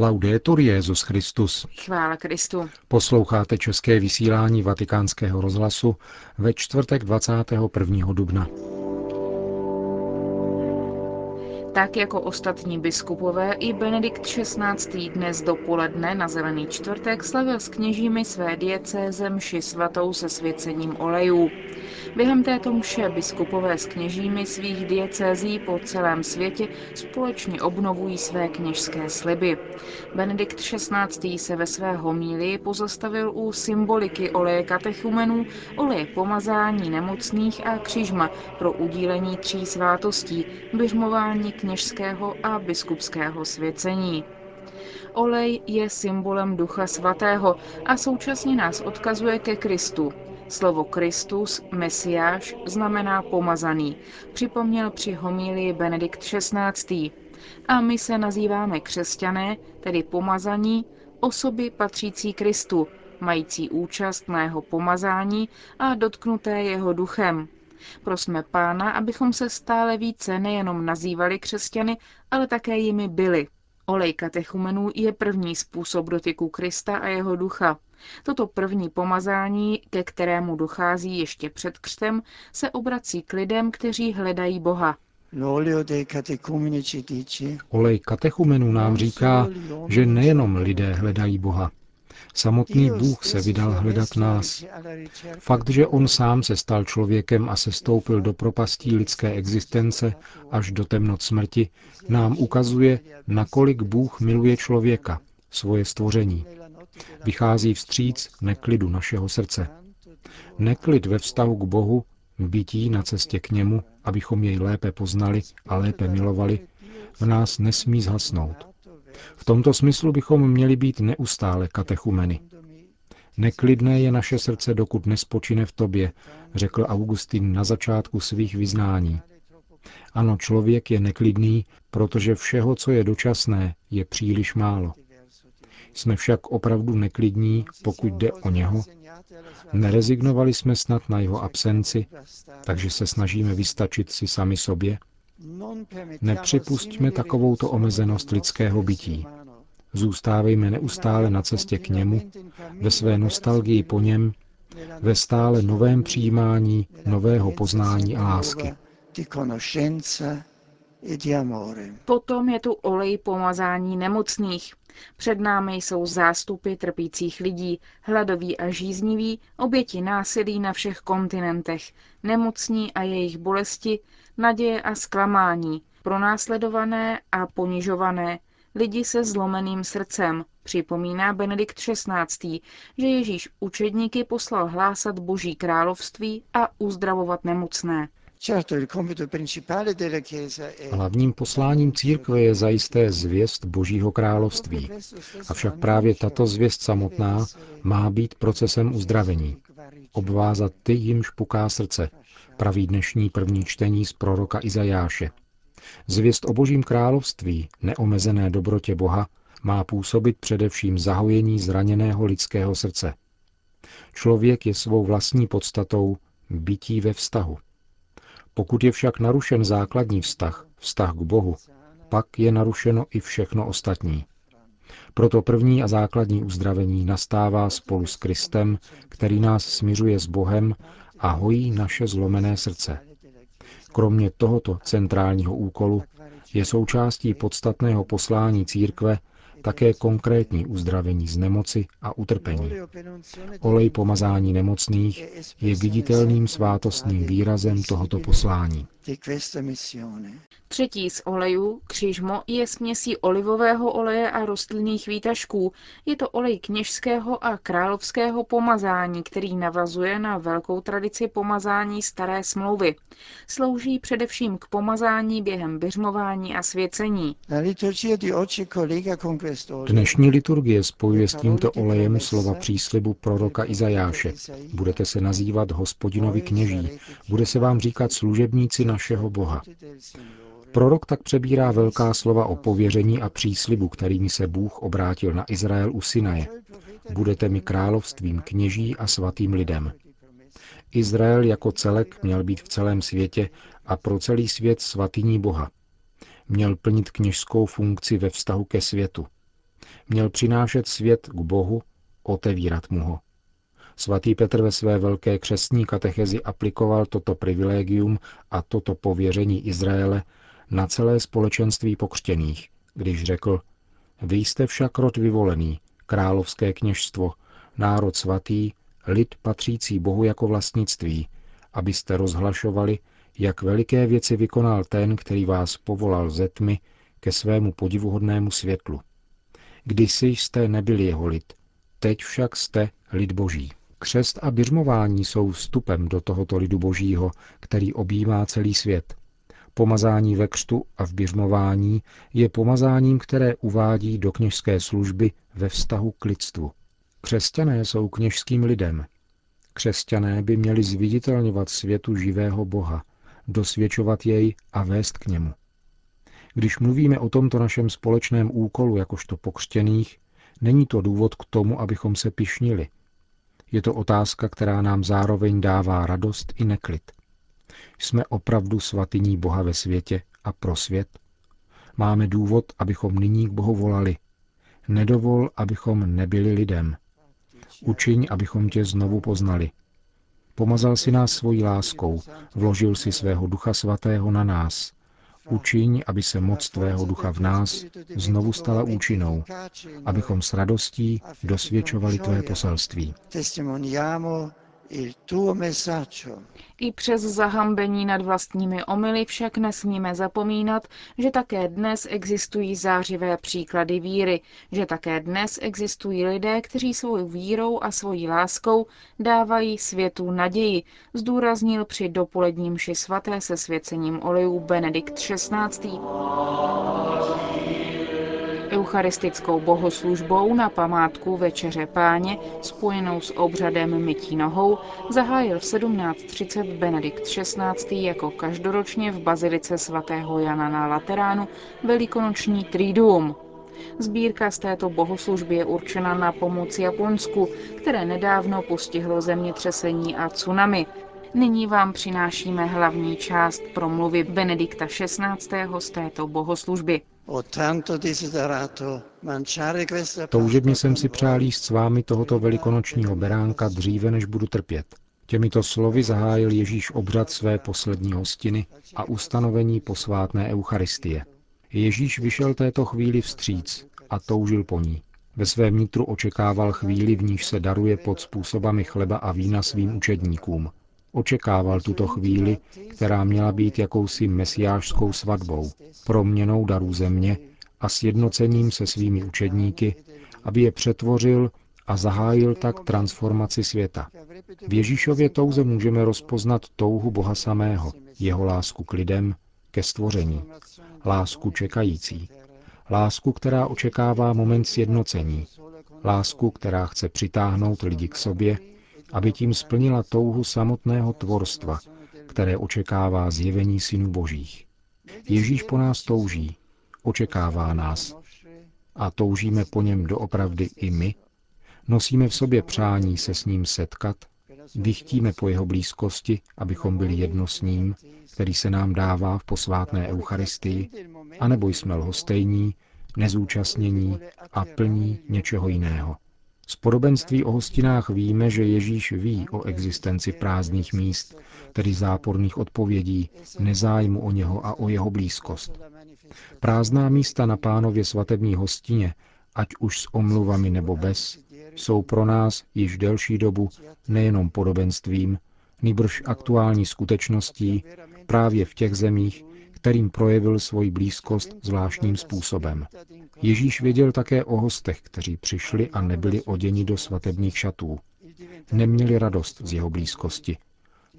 Laudetur Jezus Christus. Chvála Kristu. Posloucháte české vysílání Vatikánského rozhlasu ve čtvrtek 21. dubna. Tak jako ostatní biskupové i Benedikt XVI. dnes dopoledne na Zelený čtvrtek slavil s kněžími své diecéze mši svatou se svěcením olejů. Během této mše biskupové s kněžími svých diecézí po celém světě společně obnovují své kněžské sliby. Benedikt XVI. se ve své homílii pozastavil u symboliky oleje katechumenů, oleje pomazání nemocných a křižma pro udílení tří svátostí, běžmování kněžského a biskupského svěcení. Olej je symbolem Ducha Svatého a současně nás odkazuje ke Kristu. Slovo Kristus, Mesiáš, znamená pomazaný, připomněl při homílii Benedikt XVI. A my se nazýváme křesťané, tedy pomazaní, osoby patřící Kristu, mající účast na jeho pomazání a dotknuté jeho duchem. Prosme Pána, abychom se stále více nejenom nazývali křesťany, ale také jimi byli. Olej katechumenů je první způsob dotyku Krista a jeho ducha. Toto první pomazání, ke kterému dochází ještě před křtem, se obrací k lidem, kteří hledají Boha. Olej katechumenů nám říká, že nejenom lidé hledají Boha, Samotný Bůh se vydal hledat nás. Fakt, že on sám se stal člověkem a se stoupil do propastí lidské existence až do temnot smrti, nám ukazuje, nakolik Bůh miluje člověka, svoje stvoření. Vychází vstříc neklidu našeho srdce. Neklid ve vztahu k Bohu, v bytí na cestě k němu, abychom jej lépe poznali a lépe milovali, v nás nesmí zhasnout. V tomto smyslu bychom měli být neustále katechumeny. Neklidné je naše srdce, dokud nespočine v tobě, řekl Augustin na začátku svých vyznání. Ano, člověk je neklidný, protože všeho, co je dočasné, je příliš málo. Jsme však opravdu neklidní, pokud jde o něho. Nerezignovali jsme snad na jeho absenci, takže se snažíme vystačit si sami sobě. Nepřipustíme takovouto omezenost lidského bytí. Zůstávejme neustále na cestě k němu, ve své nostalgii po něm, ve stále novém přijímání nového poznání a lásky. Potom je tu olej pomazání nemocných. Před námi jsou zástupy trpících lidí, hladoví a žízniví, oběti násilí na všech kontinentech, nemocní a jejich bolesti, naděje a zklamání, pronásledované a ponižované, lidi se zlomeným srdcem, připomíná Benedikt XVI., že Ježíš učedníky poslal hlásat Boží království a uzdravovat nemocné. Hlavním posláním církve je zajisté zvěst Božího království. Avšak právě tato zvěst samotná má být procesem uzdravení. Obvázat ty, jimž puká srdce, praví dnešní první čtení z proroka Izajáše. Zvěst o božím království, neomezené dobrotě Boha, má působit především zahojení zraněného lidského srdce. Člověk je svou vlastní podstatou bytí ve vztahu. Pokud je však narušen základní vztah, vztah k Bohu, pak je narušeno i všechno ostatní. Proto první a základní uzdravení nastává spolu s Kristem, který nás smiřuje s Bohem a hojí naše zlomené srdce. Kromě tohoto centrálního úkolu je součástí podstatného poslání církve také konkrétní uzdravení z nemoci a utrpení. Olej pomazání nemocných je viditelným svátostným výrazem tohoto poslání. Třetí z olejů, křižmo, je směsí olivového oleje a rostlinných výtažků. Je to olej kněžského a královského pomazání, který navazuje na velkou tradici pomazání staré smlouvy. Slouží především k pomazání během běžmování a svěcení. Dnešní liturgie spojuje s tímto olejem slova příslibu proroka Izajáše. Budete se nazývat hospodinovi kněží, bude se vám říkat služebníci našeho Boha. Prorok tak přebírá velká slova o pověření a příslibu, kterými se Bůh obrátil na Izrael u Sinaje. Budete mi královstvím kněží a svatým lidem. Izrael jako celek měl být v celém světě a pro celý svět svatyní Boha. Měl plnit kněžskou funkci ve vztahu ke světu. Měl přinášet svět k Bohu, otevírat mu ho. Svatý Petr ve své velké křesní katechezi aplikoval toto privilegium a toto pověření Izraele na celé společenství pokřtěných, když řekl, vy jste však rod vyvolený, královské kněžstvo, národ svatý, lid patřící Bohu jako vlastnictví, abyste rozhlašovali, jak veliké věci vykonal ten, který vás povolal ze tmy ke svému podivuhodnému světlu. Kdysi jste nebyli jeho lid, teď však jste lid boží. Křest a běžmování jsou vstupem do tohoto lidu božího, který objímá celý svět. Pomazání ve křtu a v běžmování je pomazáním, které uvádí do kněžské služby ve vztahu k lidstvu. Křesťané jsou kněžským lidem. Křesťané by měli zviditelňovat světu živého Boha, dosvědčovat jej a vést k němu. Když mluvíme o tomto našem společném úkolu jakožto pokřtěných, není to důvod k tomu, abychom se pišnili. Je to otázka, která nám zároveň dává radost i neklid. Jsme opravdu svatyní Boha ve světě a pro svět? Máme důvod, abychom nyní k Bohu volali. Nedovol, abychom nebyli lidem. Učiň, abychom tě znovu poznali. Pomazal si nás svojí láskou, vložil si svého ducha svatého na nás. Učiň, aby se moc tvého ducha v nás znovu stala účinnou, abychom s radostí dosvědčovali tvé poselství. I přes zahambení nad vlastními omily však nesmíme zapomínat, že také dnes existují zářivé příklady víry, že také dnes existují lidé, kteří svou vírou a svojí láskou dávají světu naději, zdůraznil při dopoledním ši svaté se svěcením olejů Benedikt XVI. Eucharistickou bohoslužbou na památku Večeře páně, spojenou s obřadem mytí nohou, zahájil v 17.30 Benedikt XVI. jako každoročně v bazilice svatého Jana na Lateránu velikonoční triduum. Sbírka z této bohoslužby je určena na pomoc Japonsku, které nedávno postihlo zemětřesení a tsunami. Nyní vám přinášíme hlavní část promluvy Benedikta XVI. z této bohoslužby. Toužebně jsem si přál jíst s vámi tohoto velikonočního beránka dříve, než budu trpět. Těmito slovy zahájil Ježíš obřad své poslední hostiny a ustanovení posvátné Eucharistie. Ježíš vyšel této chvíli vstříc a toužil po ní. Ve svém nitru očekával chvíli, v níž se daruje pod způsobami chleba a vína svým učedníkům. Očekával tuto chvíli, která měla být jakousi mesiářskou svatbou, proměnou darů země a sjednocením se svými učedníky, aby je přetvořil a zahájil tak transformaci světa. V Ježíšově touze můžeme rozpoznat touhu Boha samého, jeho lásku k lidem, ke stvoření, lásku čekající, lásku, která očekává moment sjednocení, lásku, která chce přitáhnout lidi k sobě aby tím splnila touhu samotného tvorstva, které očekává zjevení synů božích. Ježíš po nás touží, očekává nás. A toužíme po něm doopravdy i my? Nosíme v sobě přání se s ním setkat? Dychtíme po jeho blízkosti, abychom byli jedno s ním, který se nám dává v posvátné Eucharistii? A nebo jsme lhostejní, nezúčastnění a plní něčeho jiného? Z podobenství o hostinách víme, že Ježíš ví o existenci prázdných míst, tedy záporných odpovědí, nezájmu o něho a o jeho blízkost. Prázdná místa na pánově svatební hostině, ať už s omluvami nebo bez, jsou pro nás již delší dobu nejenom podobenstvím, nýbrž aktuální skutečností právě v těch zemích, kterým projevil svoji blízkost zvláštním způsobem. Ježíš věděl také o hostech, kteří přišli a nebyli oděni do svatebních šatů. Neměli radost z jeho blízkosti.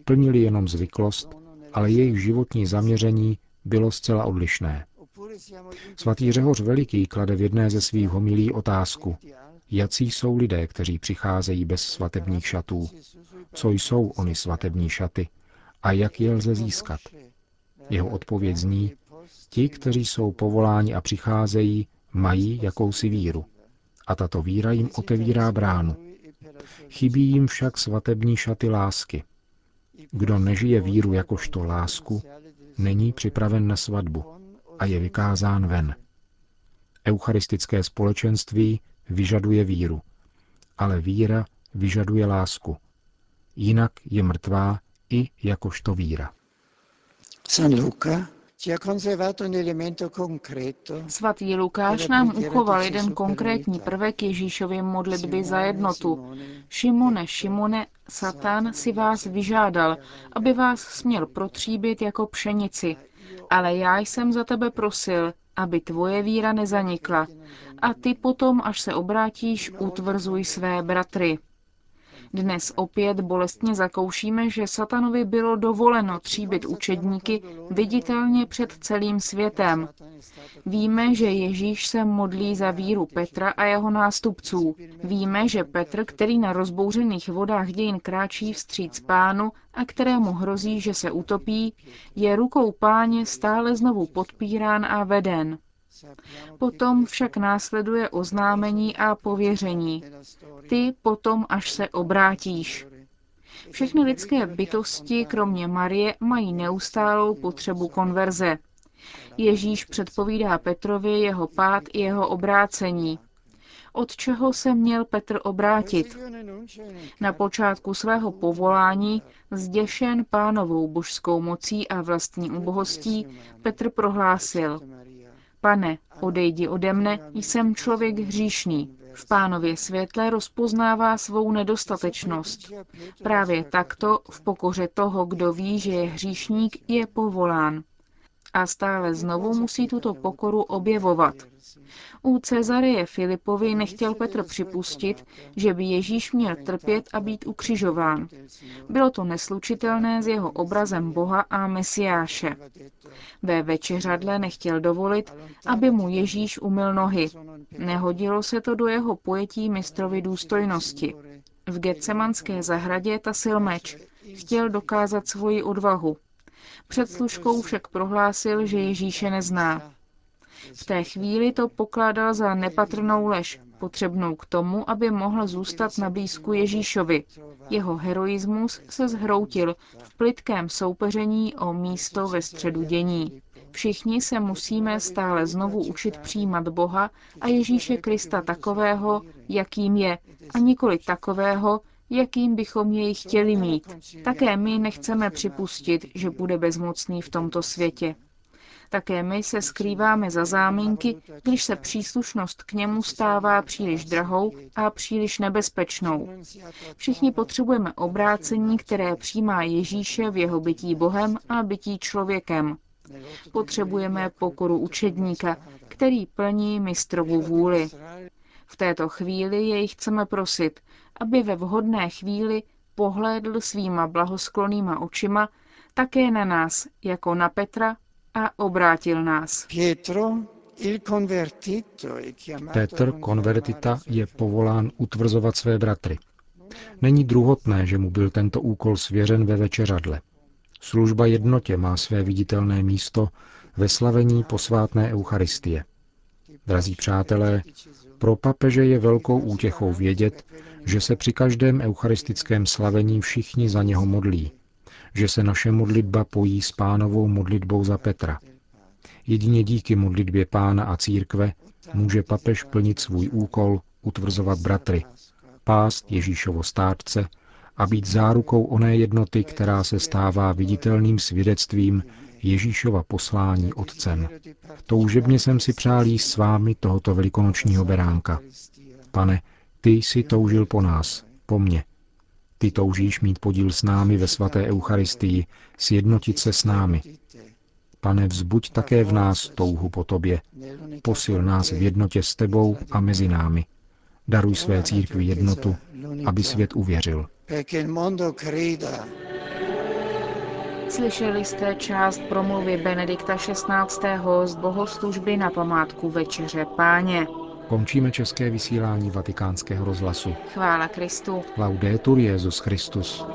Plnili jenom zvyklost, ale jejich životní zaměření bylo zcela odlišné. Svatý Řehoř Veliký klade v jedné ze svých homilí otázku, jací jsou lidé, kteří přicházejí bez svatebních šatů, co jsou oni svatební šaty a jak je lze získat. Jeho odpověď zní, ti, kteří jsou povoláni a přicházejí, mají jakousi víru. A tato víra jim otevírá bránu. Chybí jim však svatební šaty lásky. Kdo nežije víru jakožto lásku, není připraven na svatbu a je vykázán ven. Eucharistické společenství vyžaduje víru, ale víra vyžaduje lásku. Jinak je mrtvá i jakožto víra. San Luca Svatý Lukáš nám uchoval jeden konkrétní prvek Ježíšovy modlitby za jednotu. Šimone, Šimone, Satan si vás vyžádal, aby vás směl protříbit jako pšenici. Ale já jsem za tebe prosil, aby tvoje víra nezanikla. A ty potom, až se obrátíš, utvrzuj své bratry. Dnes opět bolestně zakoušíme, že satanovi bylo dovoleno tříbit učedníky viditelně před celým světem. Víme, že Ježíš se modlí za víru Petra a jeho nástupců. Víme, že Petr, který na rozbouřených vodách dějin kráčí vstříc pánu a kterému hrozí, že se utopí, je rukou páně stále znovu podpírán a veden. Potom však následuje oznámení a pověření. Ty potom, až se obrátíš. Všechny lidské bytosti, kromě Marie, mají neustálou potřebu konverze. Ježíš předpovídá Petrovi jeho pád i jeho obrácení. Od čeho se měl Petr obrátit? Na počátku svého povolání, zděšen pánovou božskou mocí a vlastní ubohostí, Petr prohlásil, Pane, odejdi ode mne, jsem člověk hříšný. V pánově světle rozpoznává svou nedostatečnost. Právě takto v pokoře toho, kdo ví, že je hříšník, je povolán. A stále znovu musí tuto pokoru objevovat. U Cezareje Filipovi nechtěl Petr připustit, že by Ježíš měl trpět a být ukřižován. Bylo to neslučitelné s jeho obrazem Boha a Mesiáše. Ve večeřadle nechtěl dovolit, aby mu Ježíš umyl nohy. Nehodilo se to do jeho pojetí mistrovy důstojnosti. V Getsemanské zahradě tasil meč. Chtěl dokázat svoji odvahu. Před služkou však prohlásil, že Ježíše nezná. V té chvíli to pokládal za nepatrnou lež, potřebnou k tomu, aby mohl zůstat na blízku Ježíšovi. Jeho heroismus se zhroutil v plitkém soupeření o místo ve středu dění. Všichni se musíme stále znovu učit přijímat Boha a Ježíše Krista takového, jakým je, a nikoli takového, jakým bychom jej chtěli mít. Také my nechceme připustit, že bude bezmocný v tomto světě. Také my se skrýváme za záminky, když se příslušnost k němu stává příliš drahou a příliš nebezpečnou. Všichni potřebujeme obrácení, které přijímá Ježíše v jeho bytí Bohem a bytí člověkem. Potřebujeme pokoru učedníka, který plní mistrovu vůli. V této chvíli jej chceme prosit, aby ve vhodné chvíli pohlédl svýma blahosklonýma očima také na nás, jako na Petra a obrátil nás. Petr, konvertita, je povolán utvrzovat své bratry. Není druhotné, že mu byl tento úkol svěřen ve večeřadle. Služba jednotě má své viditelné místo ve slavení posvátné Eucharistie. Drazí přátelé, pro papeže je velkou útěchou vědět, že se při každém eucharistickém slavení všichni za něho modlí, že se naše modlitba pojí s pánovou modlitbou za Petra. Jedině díky modlitbě pána a církve může papež plnit svůj úkol utvrzovat bratry, pást Ježíšovo státce a být zárukou oné jednoty, která se stává viditelným svědectvím Ježíšova poslání Otcem. Toužebně jsem si přál jíst s vámi tohoto velikonočního beránka. Pane, ty jsi toužil po nás, po mně. Ty toužíš mít podíl s námi ve svaté Eucharistii, sjednotit se s námi. Pane, vzbuď také v nás touhu po tobě. Posil nás v jednotě s tebou a mezi námi. Daruj své církvi jednotu, aby svět uvěřil. Slyšeli jste část promluvy Benedikta XVI. z bohoslužby na památku Večeře Páně. Končíme české vysílání vatikánského rozhlasu. Chvála Kristu. Laudetur Jezus Christus.